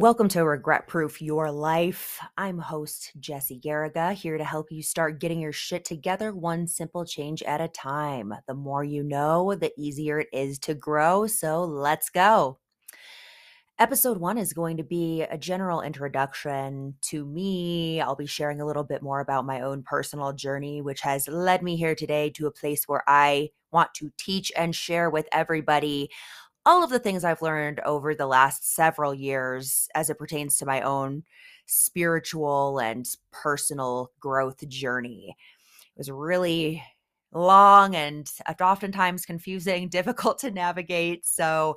Welcome to Regret Proof Your Life. I'm host Jessie Garriga here to help you start getting your shit together one simple change at a time. The more you know, the easier it is to grow. So let's go. Episode one is going to be a general introduction to me. I'll be sharing a little bit more about my own personal journey, which has led me here today to a place where I want to teach and share with everybody all of the things I've learned over the last several years as it pertains to my own spiritual and personal growth journey. It was really long and uh, oftentimes confusing, difficult to navigate. So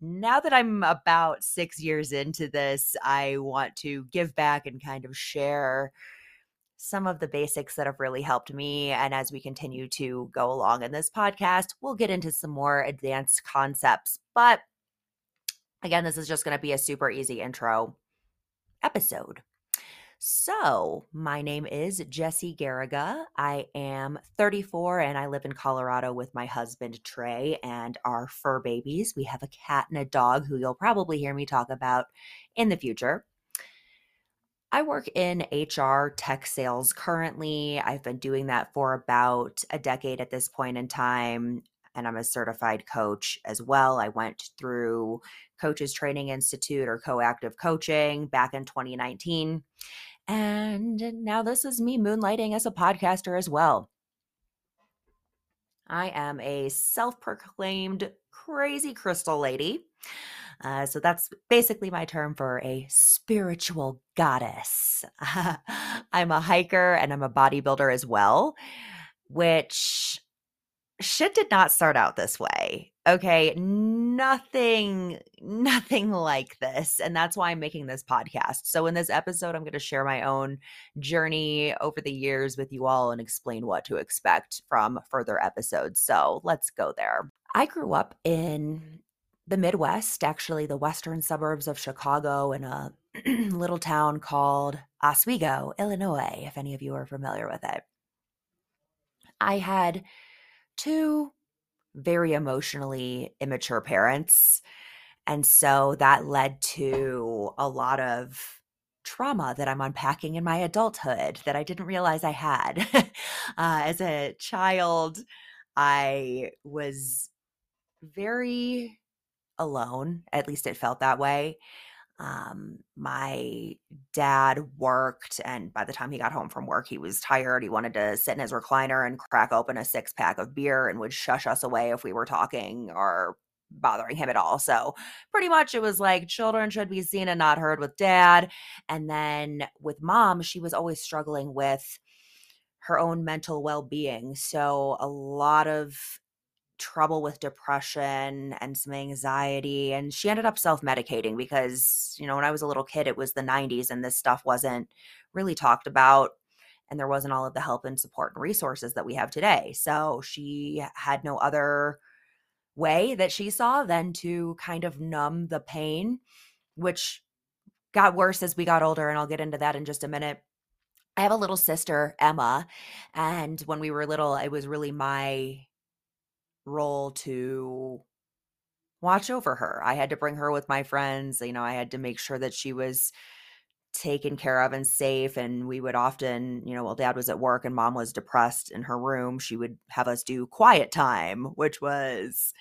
now that I'm about six years into this, I want to give back and kind of share some of the basics that have really helped me. And as we continue to go along in this podcast, we'll get into some more advanced concepts. But again, this is just going to be a super easy intro episode. So, my name is Jessie Garriga. I am 34 and I live in Colorado with my husband Trey and our fur babies. We have a cat and a dog who you'll probably hear me talk about in the future. I work in HR tech sales currently. I've been doing that for about a decade at this point in time. And I'm a certified coach as well. I went through Coaches Training Institute or Coactive Coaching back in 2019. And now this is me moonlighting as a podcaster as well. I am a self proclaimed crazy crystal lady. Uh, so that's basically my term for a spiritual goddess. I'm a hiker and I'm a bodybuilder as well, which shit did not start out this way. Okay, nothing nothing like this and that's why I'm making this podcast. So in this episode I'm going to share my own journey over the years with you all and explain what to expect from further episodes. So let's go there. I grew up in the Midwest, actually the western suburbs of Chicago, in a little town called Oswego, Illinois, if any of you are familiar with it. I had two very emotionally immature parents. And so that led to a lot of trauma that I'm unpacking in my adulthood that I didn't realize I had. uh, as a child, I was very alone. At least it felt that way. Um, my dad worked, and by the time he got home from work, he was tired. He wanted to sit in his recliner and crack open a six pack of beer and would shush us away if we were talking or bothering him at all. So, pretty much it was like children should be seen and not heard with dad. And then with mom, she was always struggling with her own mental well being. So, a lot of trouble with depression and some anxiety and she ended up self-medicating because you know when I was a little kid it was the 90s and this stuff wasn't really talked about and there wasn't all of the help and support and resources that we have today. So she had no other way that she saw than to kind of numb the pain which got worse as we got older and I'll get into that in just a minute. I have a little sister, Emma, and when we were little, it was really my role to watch over her. I had to bring her with my friends. You know, I had to make sure that she was taken care of and safe. And we would often, you know, while dad was at work and mom was depressed in her room, she would have us do quiet time, which was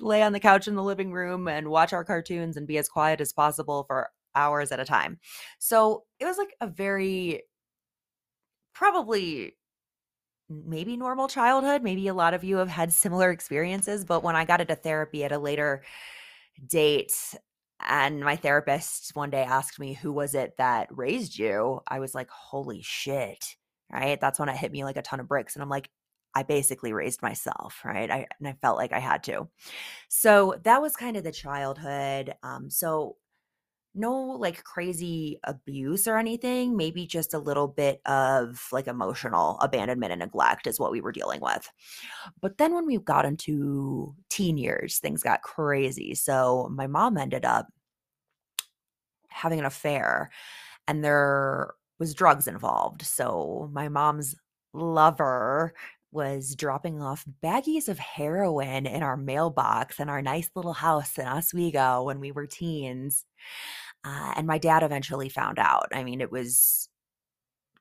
lay on the couch in the living room and watch our cartoons and be as quiet as possible for hours at a time. So it was like a very, probably maybe normal childhood. Maybe a lot of you have had similar experiences, but when I got into therapy at a later date, and my therapist one day asked me, Who was it that raised you? I was like, Holy shit. Right. That's when it hit me like a ton of bricks. And I'm like, I basically raised myself, right? I and I felt like I had to. So that was kind of the childhood. Um, so no like crazy abuse or anything, maybe just a little bit of like emotional abandonment and neglect is what we were dealing with. But then when we got into teen years, things got crazy. So my mom ended up having an affair and there was drugs involved. So my mom's lover was dropping off baggies of heroin in our mailbox in our nice little house in Oswego when we were teens. Uh, and my dad eventually found out. I mean, it was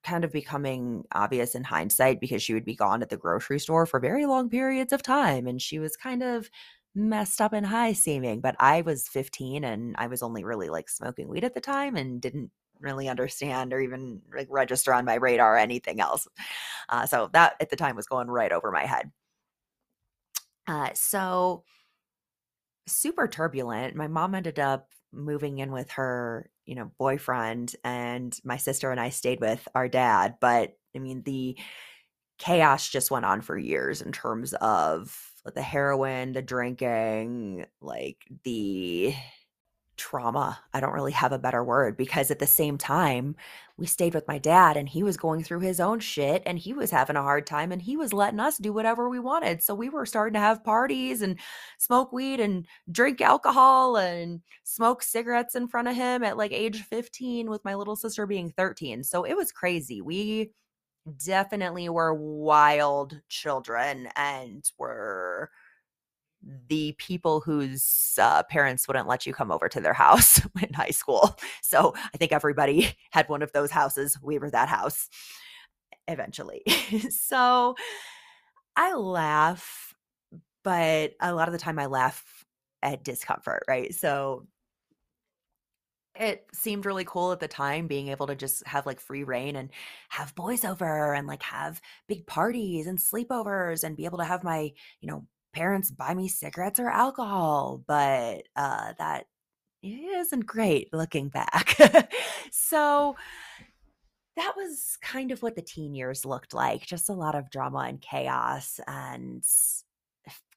kind of becoming obvious in hindsight because she would be gone at the grocery store for very long periods of time and she was kind of messed up and high seeming but i was 15 and i was only really like smoking weed at the time and didn't really understand or even like register on my radar or anything else. Uh, so that at the time was going right over my head. Uh, so super turbulent. My mom ended up moving in with her, you know, boyfriend and my sister and I stayed with our dad, but I mean the chaos just went on for years in terms of the heroin, the drinking, like the trauma. I don't really have a better word because at the same time, we stayed with my dad and he was going through his own shit and he was having a hard time and he was letting us do whatever we wanted. So we were starting to have parties and smoke weed and drink alcohol and smoke cigarettes in front of him at like age 15 with my little sister being 13. So it was crazy. We definitely were wild children and were the people whose uh, parents wouldn't let you come over to their house in high school. So I think everybody had one of those houses. We were that house eventually. so I laugh, but a lot of the time I laugh at discomfort, right? So it seemed really cool at the time being able to just have like free reign and have boys over and like have big parties and sleepovers and be able to have my, you know, parents buy me cigarettes or alcohol, but uh, that isn't great looking back. so that was kind of what the teen years looked like just a lot of drama and chaos and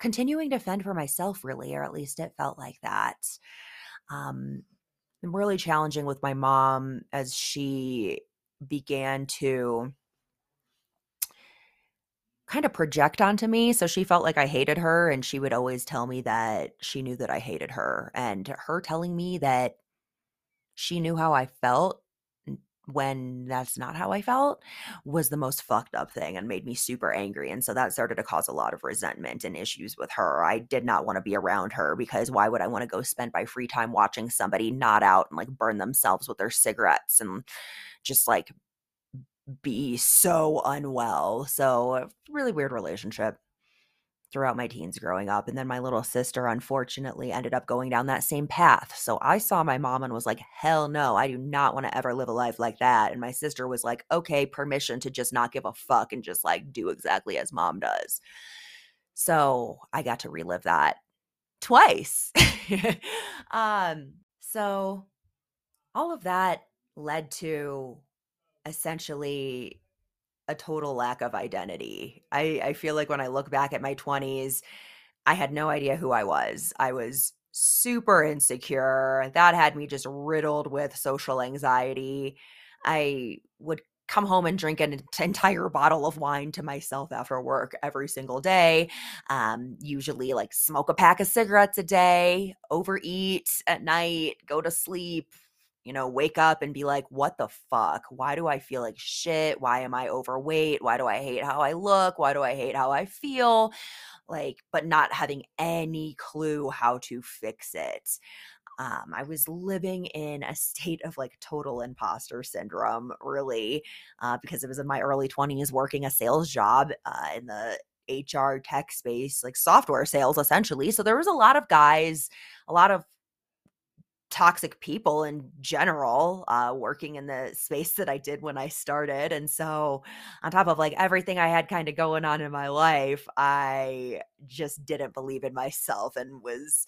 continuing to fend for myself, really, or at least it felt like that. Um, really challenging with my mom as she began to kind of project onto me. So she felt like I hated her, and she would always tell me that she knew that I hated her. And her telling me that she knew how I felt when that's not how I felt was the most fucked up thing and made me super angry. And so that started to cause a lot of resentment and issues with her. I did not want to be around her because why would I want to go spend my free time watching somebody not out and like burn themselves with their cigarettes and just like be so unwell. So, really weird relationship throughout my teens growing up. And then my little sister, unfortunately, ended up going down that same path. So I saw my mom and was like, hell no, I do not want to ever live a life like that. And my sister was like, okay, permission to just not give a fuck and just like do exactly as mom does. So I got to relive that twice. um, so all of that led to essentially a total lack of identity. I, I feel like when I look back at my 20s, I had no idea who I was. I was super insecure. That had me just riddled with social anxiety. I would come home and drink an entire bottle of wine to myself after work every single day. Um, usually, like smoke a pack of cigarettes a day, overeat at night, go to sleep, you know, wake up and be like, what the fuck? Why do I feel like shit? Why am I overweight? Why do I hate how I look? Why do I hate how I feel? Like, but not having any clue how to fix it. Um, I was living in a state of like total imposter syndrome, really, uh, because it was in my early 20s working a sales job uh, in the HR tech space, like software sales essentially. So there was a lot of guys, a lot of toxic people in general uh, working in the space that I did when I started. And so, on top of like everything I had kind of going on in my life, I just didn't believe in myself and was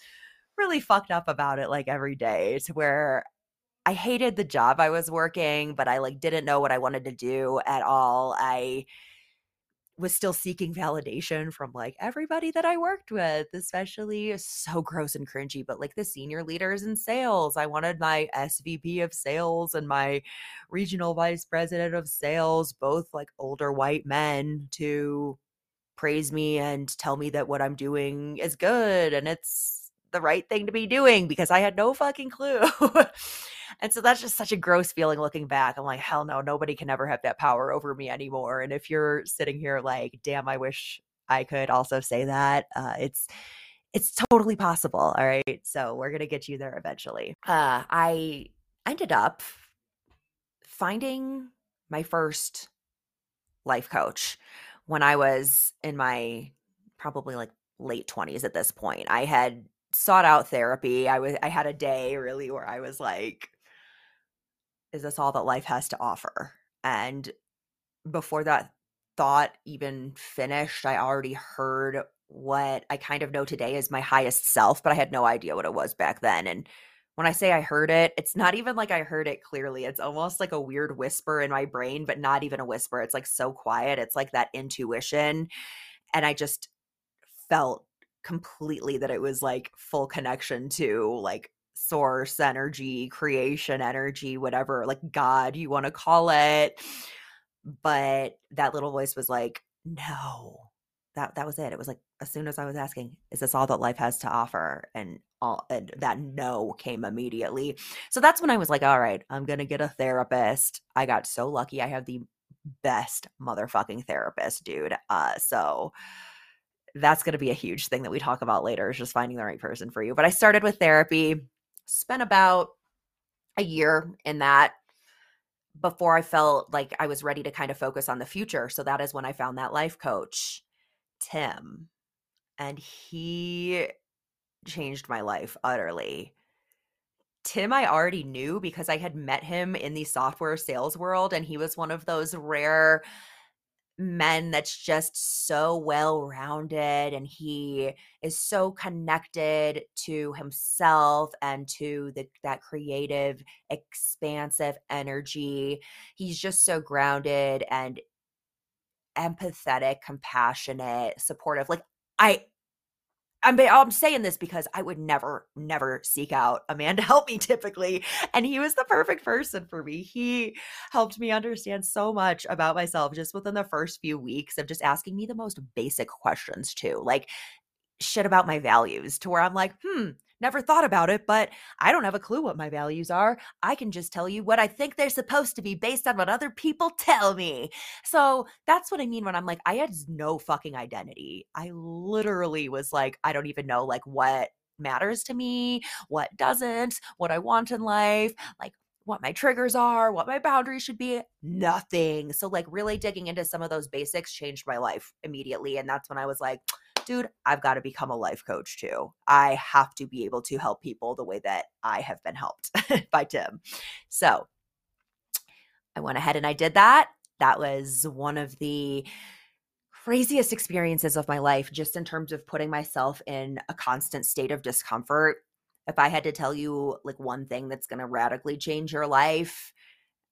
really fucked up about it like every day to where I hated the job I was working, but I like didn't know what I wanted to do at all. I was still seeking validation from like everybody that I worked with, especially so gross and cringy, but like the senior leaders in sales. I wanted my SVP of sales and my regional vice president of sales, both like older white men, to praise me and tell me that what I'm doing is good and it's the right thing to be doing because I had no fucking clue. And so that's just such a gross feeling looking back. I'm like, hell no, nobody can ever have that power over me anymore. And if you're sitting here like, damn, I wish I could also say that, uh, it's it's totally possible. All right. So we're gonna get you there eventually. Uh, I ended up finding my first life coach when I was in my probably like late 20s at this point. I had sought out therapy. I was I had a day really where I was like is this all that life has to offer? And before that thought even finished, I already heard what I kind of know today is my highest self, but I had no idea what it was back then. And when I say I heard it, it's not even like I heard it clearly. It's almost like a weird whisper in my brain, but not even a whisper. It's like so quiet. It's like that intuition. And I just felt completely that it was like full connection to like source energy, creation energy, whatever, like God you want to call it. But that little voice was like, no. That that was it. It was like as soon as I was asking, is this all that life has to offer? And all and that no came immediately. So that's when I was like, all right, I'm gonna get a therapist. I got so lucky. I have the best motherfucking therapist, dude. Uh so that's going to be a huge thing that we talk about later is just finding the right person for you. But I started with therapy, spent about a year in that before I felt like I was ready to kind of focus on the future. So that is when I found that life coach, Tim. And he changed my life utterly. Tim, I already knew because I had met him in the software sales world, and he was one of those rare men that's just so well rounded and he is so connected to himself and to the that creative expansive energy. He's just so grounded and empathetic compassionate supportive like i I'm I'm saying this because I would never never seek out a man to help me typically and he was the perfect person for me. He helped me understand so much about myself just within the first few weeks of just asking me the most basic questions too. Like shit about my values to where I'm like, "Hmm, never thought about it, but I don't have a clue what my values are. I can just tell you what I think they're supposed to be based on what other people tell me. So that's what I mean when I'm like, I had no fucking identity. I literally was like, I don't even know like what matters to me, what doesn't, what I want in life, like what my triggers are, what my boundaries should be, nothing. So, like, really digging into some of those basics changed my life immediately. And that's when I was like, dude, I've got to become a life coach too. I have to be able to help people the way that I have been helped by Tim. So I went ahead and I did that. That was one of the craziest experiences of my life, just in terms of putting myself in a constant state of discomfort. If I had to tell you like one thing that's going to radically change your life,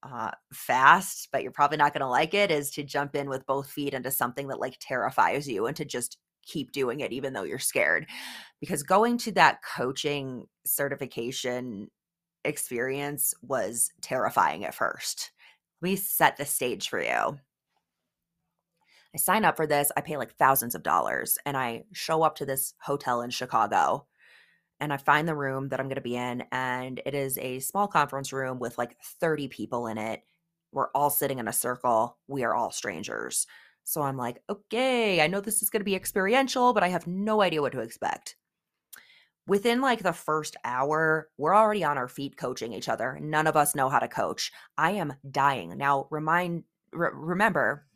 uh, fast, but you're probably not going to like it, is to jump in with both feet into something that like terrifies you and to just keep doing it even though you're scared because going to that coaching certification experience was terrifying at first we set the stage for you I sign up for this. I pay like thousands of dollars and I show up to this hotel in Chicago and I find the room that I'm going to be in. And it is a small conference room with like 30 people in it. We're all sitting in a circle. We are all strangers. So I'm like, okay, I know this is going to be experiential, but I have no idea what to expect. Within like the first hour, we're already on our feet coaching each other. None of us know how to coach. I am dying. Now, remind re- remember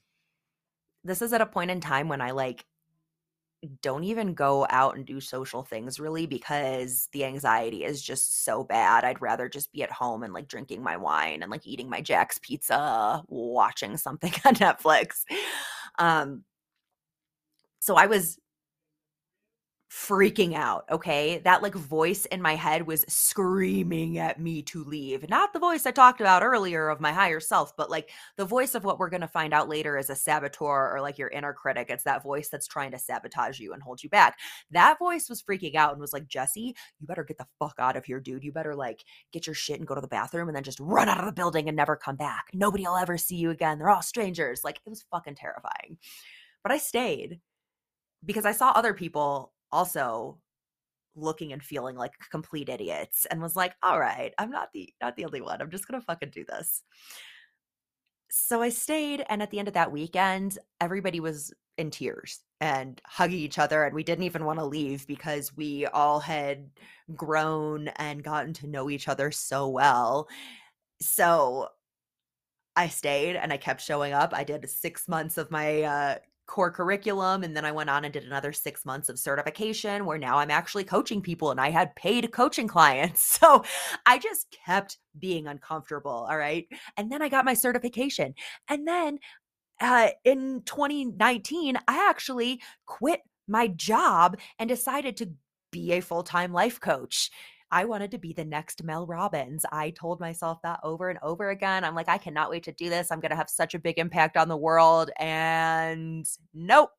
this is at a point in time when I like don't even go out and do social things really because the anxiety is just so bad. I'd rather just be at home and like drinking my wine and like eating my Jack's pizza, watching something on Netflix. Um so I was freaking out. Okay. That like voice in my head was screaming at me to leave. Not the voice I talked about earlier of my higher self, but like the voice of what we're going to find out later is a saboteur or like your inner critic. It's that voice that's trying to sabotage you and hold you back. That voice was freaking out and was like, Jessie, you better get the fuck out of here, dude. You better like get your shit and go to the bathroom and then just run out of the building and never come back. Nobody will ever see you again. They're all strangers. Like it was fucking terrifying. But I stayed because I saw other people also looking and feeling like complete idiots and was like, all right, I'm not the not the only one. I'm just gonna fucking do this. So I stayed, and at the end of that weekend, everybody was in tears. and hugging each other and we didn't even want to leave because we all had grown and gotten to know each other so well so i stayed and i kept showing up i did six months of my uh, core curriculum and then i went on and did another six months of certification where now i'm actually coaching people and i had paid coaching clients. So i just kept being uncomfortable all right? And then i got my certification. And then uh, in 2019, I actually quit my job and decided to be a full time life coach. I wanted to be the next Mel Robbins. I told myself that over and over again. I'm like, I cannot wait to do this. I'm going to have such a big impact on the world. And nope.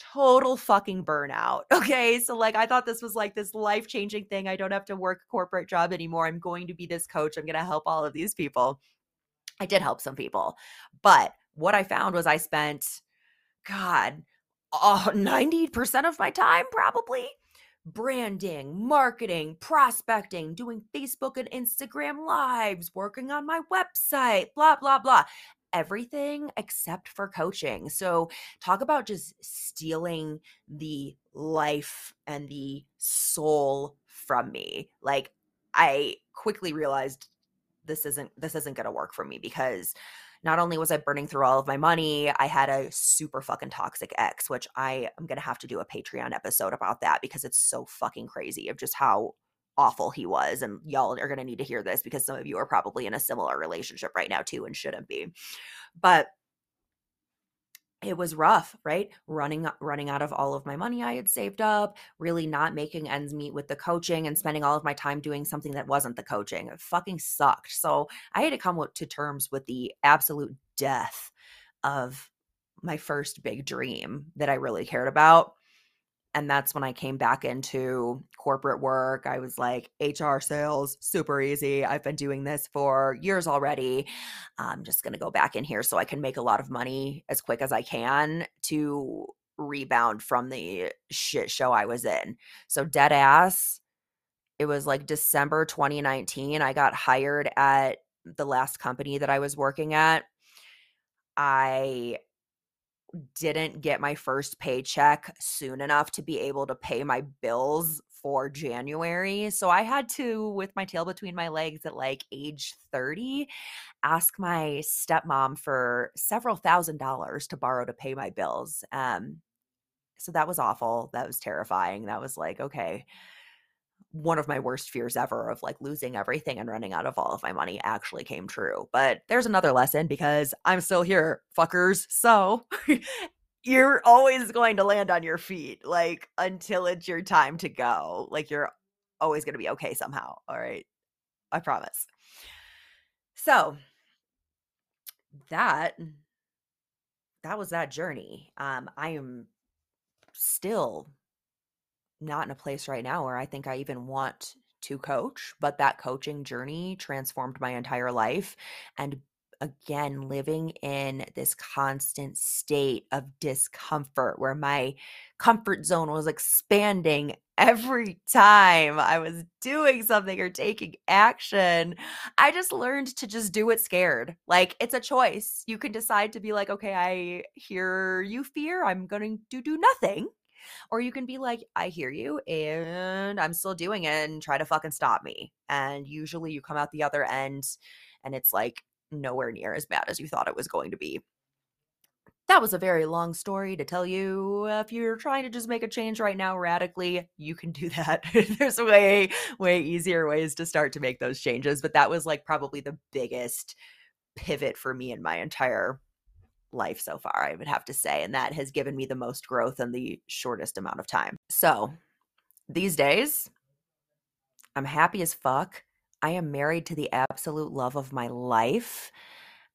Total fucking burnout. Okay. So, like, I thought this was like this life changing thing. I don't have to work a corporate job anymore. I'm going to be this coach. I'm going to help all of these people. I did help some people, but what I found was I spent, God, uh, 90% of my time probably branding, marketing, prospecting, doing Facebook and Instagram lives, working on my website, blah, blah, blah. Everything except for coaching. So, talk about just stealing the life and the soul from me. Like, I quickly realized this isn't this isn't going to work for me because not only was I burning through all of my money, I had a super fucking toxic ex, which I am going to have to do a Patreon episode about that because it's so fucking crazy of just how awful he was. And y'all are going to need to hear this because some of you are probably in a similar relationship right now too and shouldn't be. But it was rough right? Running running out of all of my money i had saved up really not making ends meet with the coaching and spending all of my time doing something that wasn't the coaching. It fucking sucked. So i had to come to terms with the absolute death of my first big dream that i really cared about and that's when I came back into corporate work. I was like, HR sales, super easy. I've been doing this for years already. I'm just going to go back in here so I can make a lot of money as quick as I can to rebound from the shit show I was in. So, dead ass, it was like December 2019. I got hired at the last company that I was working at. I didn't get my first paycheck soon enough to be able to pay my bills for January. So I had to, with my tail between my legs at like age 30, ask my stepmom for several thousand dollars to borrow to pay my bills. Um, so that was awful. That was terrifying. That was like, okay, one of my worst fears ever of like losing everything and running out of all of my money actually came true. But there's another lesson because I'm still here, fuckers. So you're always going to land on your feet like until it's your time to go. Like you're always going to be okay somehow. All right. I promise. So that that was that journey. Um I am still not in a place right now where I think I even want to coach, but that coaching journey transformed my entire life. And again, living in this constant state of discomfort where my comfort zone was expanding every time I was doing something or taking action, I just learned to just do it scared. Like it's a choice. You can decide to be like, okay, I hear you fear. I'm going to do nothing. Or you can be like, I hear you and I'm still doing it and try to fucking stop me. And usually you come out the other end and it's like nowhere near as bad as you thought it was going to be. That was a very long story to tell you. If you're trying to just make a change right now radically, you can do that. There's way, way easier ways to start to make those changes. But that was like probably the biggest pivot for me in my entire life so far, I would have to say. And that has given me the most growth in the shortest amount of time. So these days, I'm happy as fuck. I am married to the absolute love of my life.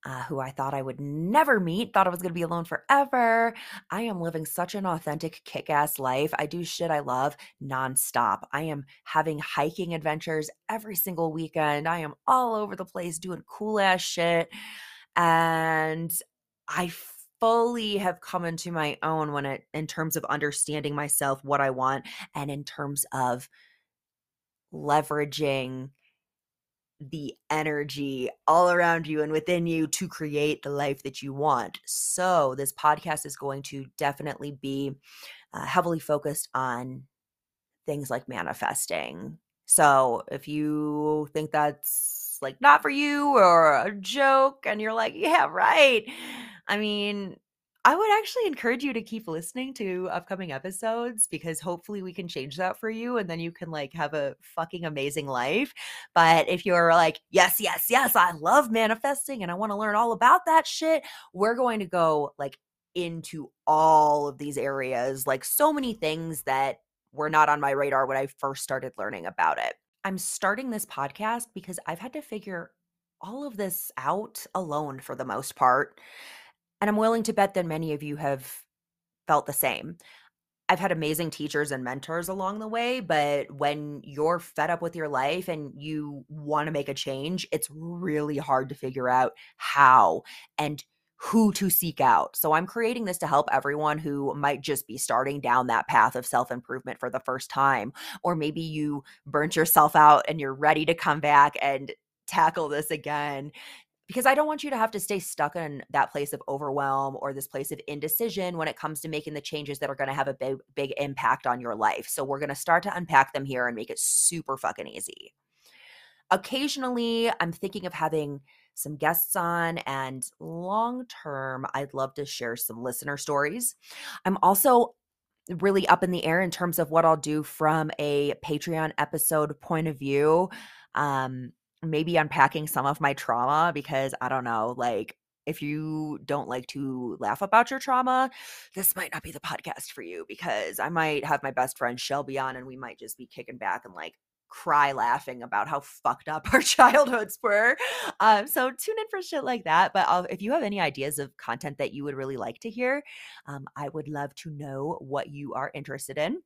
Uh, who I thought I would never meet, thought I was going to be alone forever. I am living such an authentic, kick ass life. I do shit I love nonstop. I am having hiking adventures every single weekend. I am all over the place doing cool ass shit. And I fully have come into my own when it in terms of understanding myself, what I want, and in terms of leveraging the energy all around you and within you to create the life that you want. So, this podcast is going to definitely be uh, heavily focused on things like manifesting. So, if you think that's like not for you or a joke and you're like, yeah, right. I mean, I would actually encourage you to keep listening to upcoming episodes because hopefully we can change that for you and then you can like have a fucking amazing life. But if you're like, yes, yes, yes, I love manifesting and I want to learn all about that shit, we're going to go like into all of these areas, like so many things that were not on my radar when I first started learning about it. I'm starting this podcast because I've had to figure all of this out alone for the most part. And I'm willing to bet that many of you have felt the same. I've had amazing teachers and mentors along the way, but when you're fed up with your life and you want to make a change, it's really hard to figure out how and who to seek out. So I'm creating this to help everyone who might just be starting down that path of self improvement for the first time. Or maybe you burnt yourself out and you're ready to come back and tackle this again because I don't want you to have to stay stuck in that place of overwhelm or this place of indecision when it comes to making the changes that are going to have a big, big impact on your life. So, we're going to start to unpack them here and make it super fucking easy. Occasionally, I'm thinking of having some guests on, and long term, I'd love to share some listener stories. I'm also really up in the air in terms of what I'll do from a Patreon episode point of view. Um, maybe unpacking some of my trauma because I don't know, like if you don't like to laugh about your trauma, this might not be the podcast for you because I might have my best friend Shelby on and we might just be kicking back and like cry laughing about how fucked up our childhoods were. Um, so tune in for shit like that. But I'll, if you have any ideas of content that you would really like to hear, um, I would love to know what you are interested in.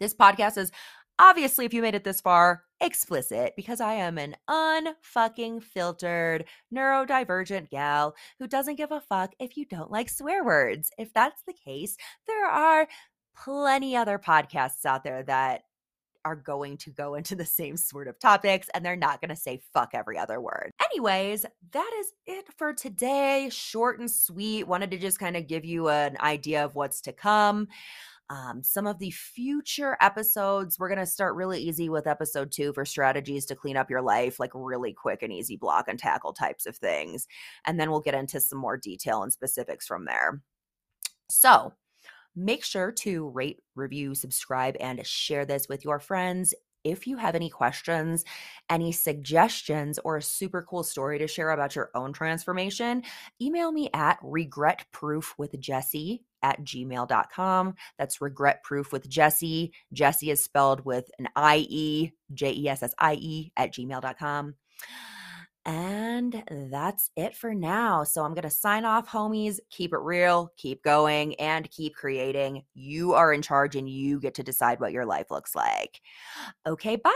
This podcast is obviously, if you made it this far, explicit because I am an unfucking filtered, neurodivergent gal who doesn't give a fuck if you don't like swear words. If that's the case, there are plenty other podcasts out there that are going to go into the same sort of topics and they're not going to say fuck every other word. Anyways, that is it for today. Short and sweet. Wanted to just kind of give you an idea of what's to come. Um, some of the future episodes, we're going to start really easy with episode two for strategies to clean up your life, like really quick and easy block and tackle types of things. And then we'll get into some more detail and specifics from there. So, make sure to rate, review, subscribe, and share this with your friends if you have any questions, any suggestions, or a super cool story to share about your own transformation, email me at regretproofwithjessie at gmail.com. That's regret proof with Jessie. Jessie is spelled with an I-E, J-E-S-S-I-E at gmail.com. And that's it for now. So I'm going to sign off, homies. Keep it real, keep going, and keep creating. You are in charge and you get to decide what your life looks like. Okay, bye.